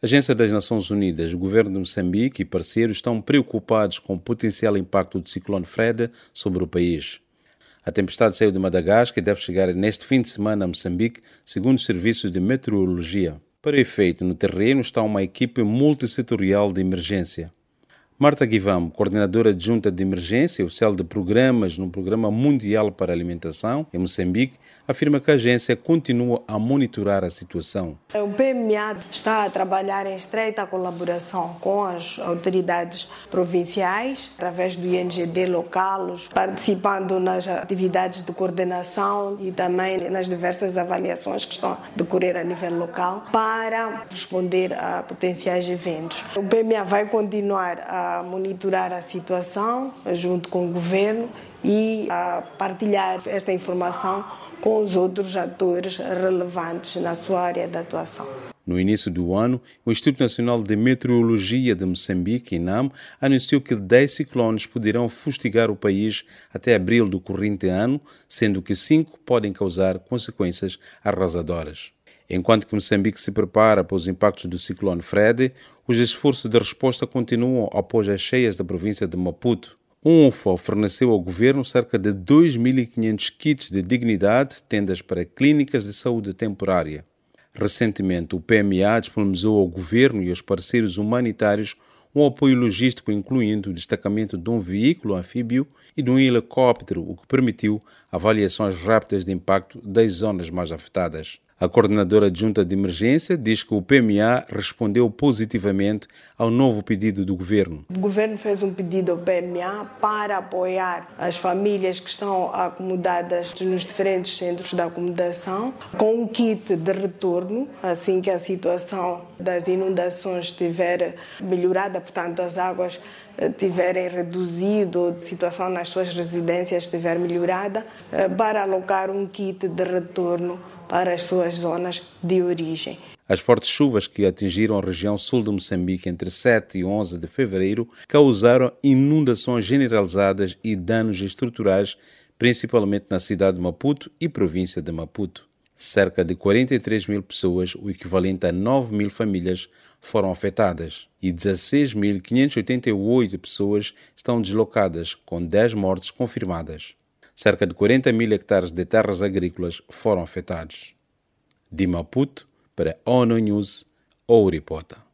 Agência das Nações Unidas, o governo de Moçambique e parceiros estão preocupados com o potencial impacto do ciclone Fred sobre o país. A tempestade saiu de Madagascar e deve chegar neste fim de semana a Moçambique, segundo os serviços de meteorologia. Para efeito, no terreno está uma equipe multissetorial de emergência. Marta Guivam, coordenadora adjunta de emergência e oficial de programas no Programa Mundial para a Alimentação em Moçambique, afirma que a agência continua a monitorar a situação. O PMA está a trabalhar em estreita colaboração com as autoridades provinciais, através do INGD local, participando nas atividades de coordenação e também nas diversas avaliações que estão a decorrer a nível local para responder a potenciais eventos. O PMA vai continuar a monitorar a situação junto com o governo e a partilhar esta informação com os outros atores relevantes na sua área de atuação. No início do ano, o Instituto Nacional de Meteorologia de Moçambique, INAM, anunciou que 10 ciclones poderão fustigar o país até abril do corrente ano, sendo que 5 podem causar consequências arrasadoras. Enquanto que Moçambique se prepara para os impactos do ciclone Fred, os esforços de resposta continuam após as cheias da província de Maputo. Um UFA forneceu ao governo cerca de 2.500 kits de dignidade, tendas para clínicas de saúde temporária. Recentemente, o PMA disponibilizou ao governo e aos parceiros humanitários um apoio logístico, incluindo o destacamento de um veículo anfíbio e de um helicóptero, o que permitiu avaliações rápidas de impacto das zonas mais afetadas. A coordenadora adjunta de emergência diz que o PMA respondeu positivamente ao novo pedido do governo. O governo fez um pedido ao PMA para apoiar as famílias que estão acomodadas nos diferentes centros de acomodação com um kit de retorno assim que a situação das inundações estiver melhorada, portanto as águas eh, tiverem reduzido, a situação nas suas residências estiver melhorada, eh, para alocar um kit de retorno para as suas zonas de origem. As fortes chuvas que atingiram a região sul de Moçambique entre 7 e 11 de fevereiro causaram inundações generalizadas e danos estruturais, principalmente na cidade de Maputo e província de Maputo. Cerca de 43 mil pessoas, o equivalente a 9 mil famílias, foram afetadas e 16.588 pessoas estão deslocadas, com 10 mortes confirmadas cerca de 40 mil hectares de terras agrícolas foram afetados. De Maputo para ONU News, Ouripota.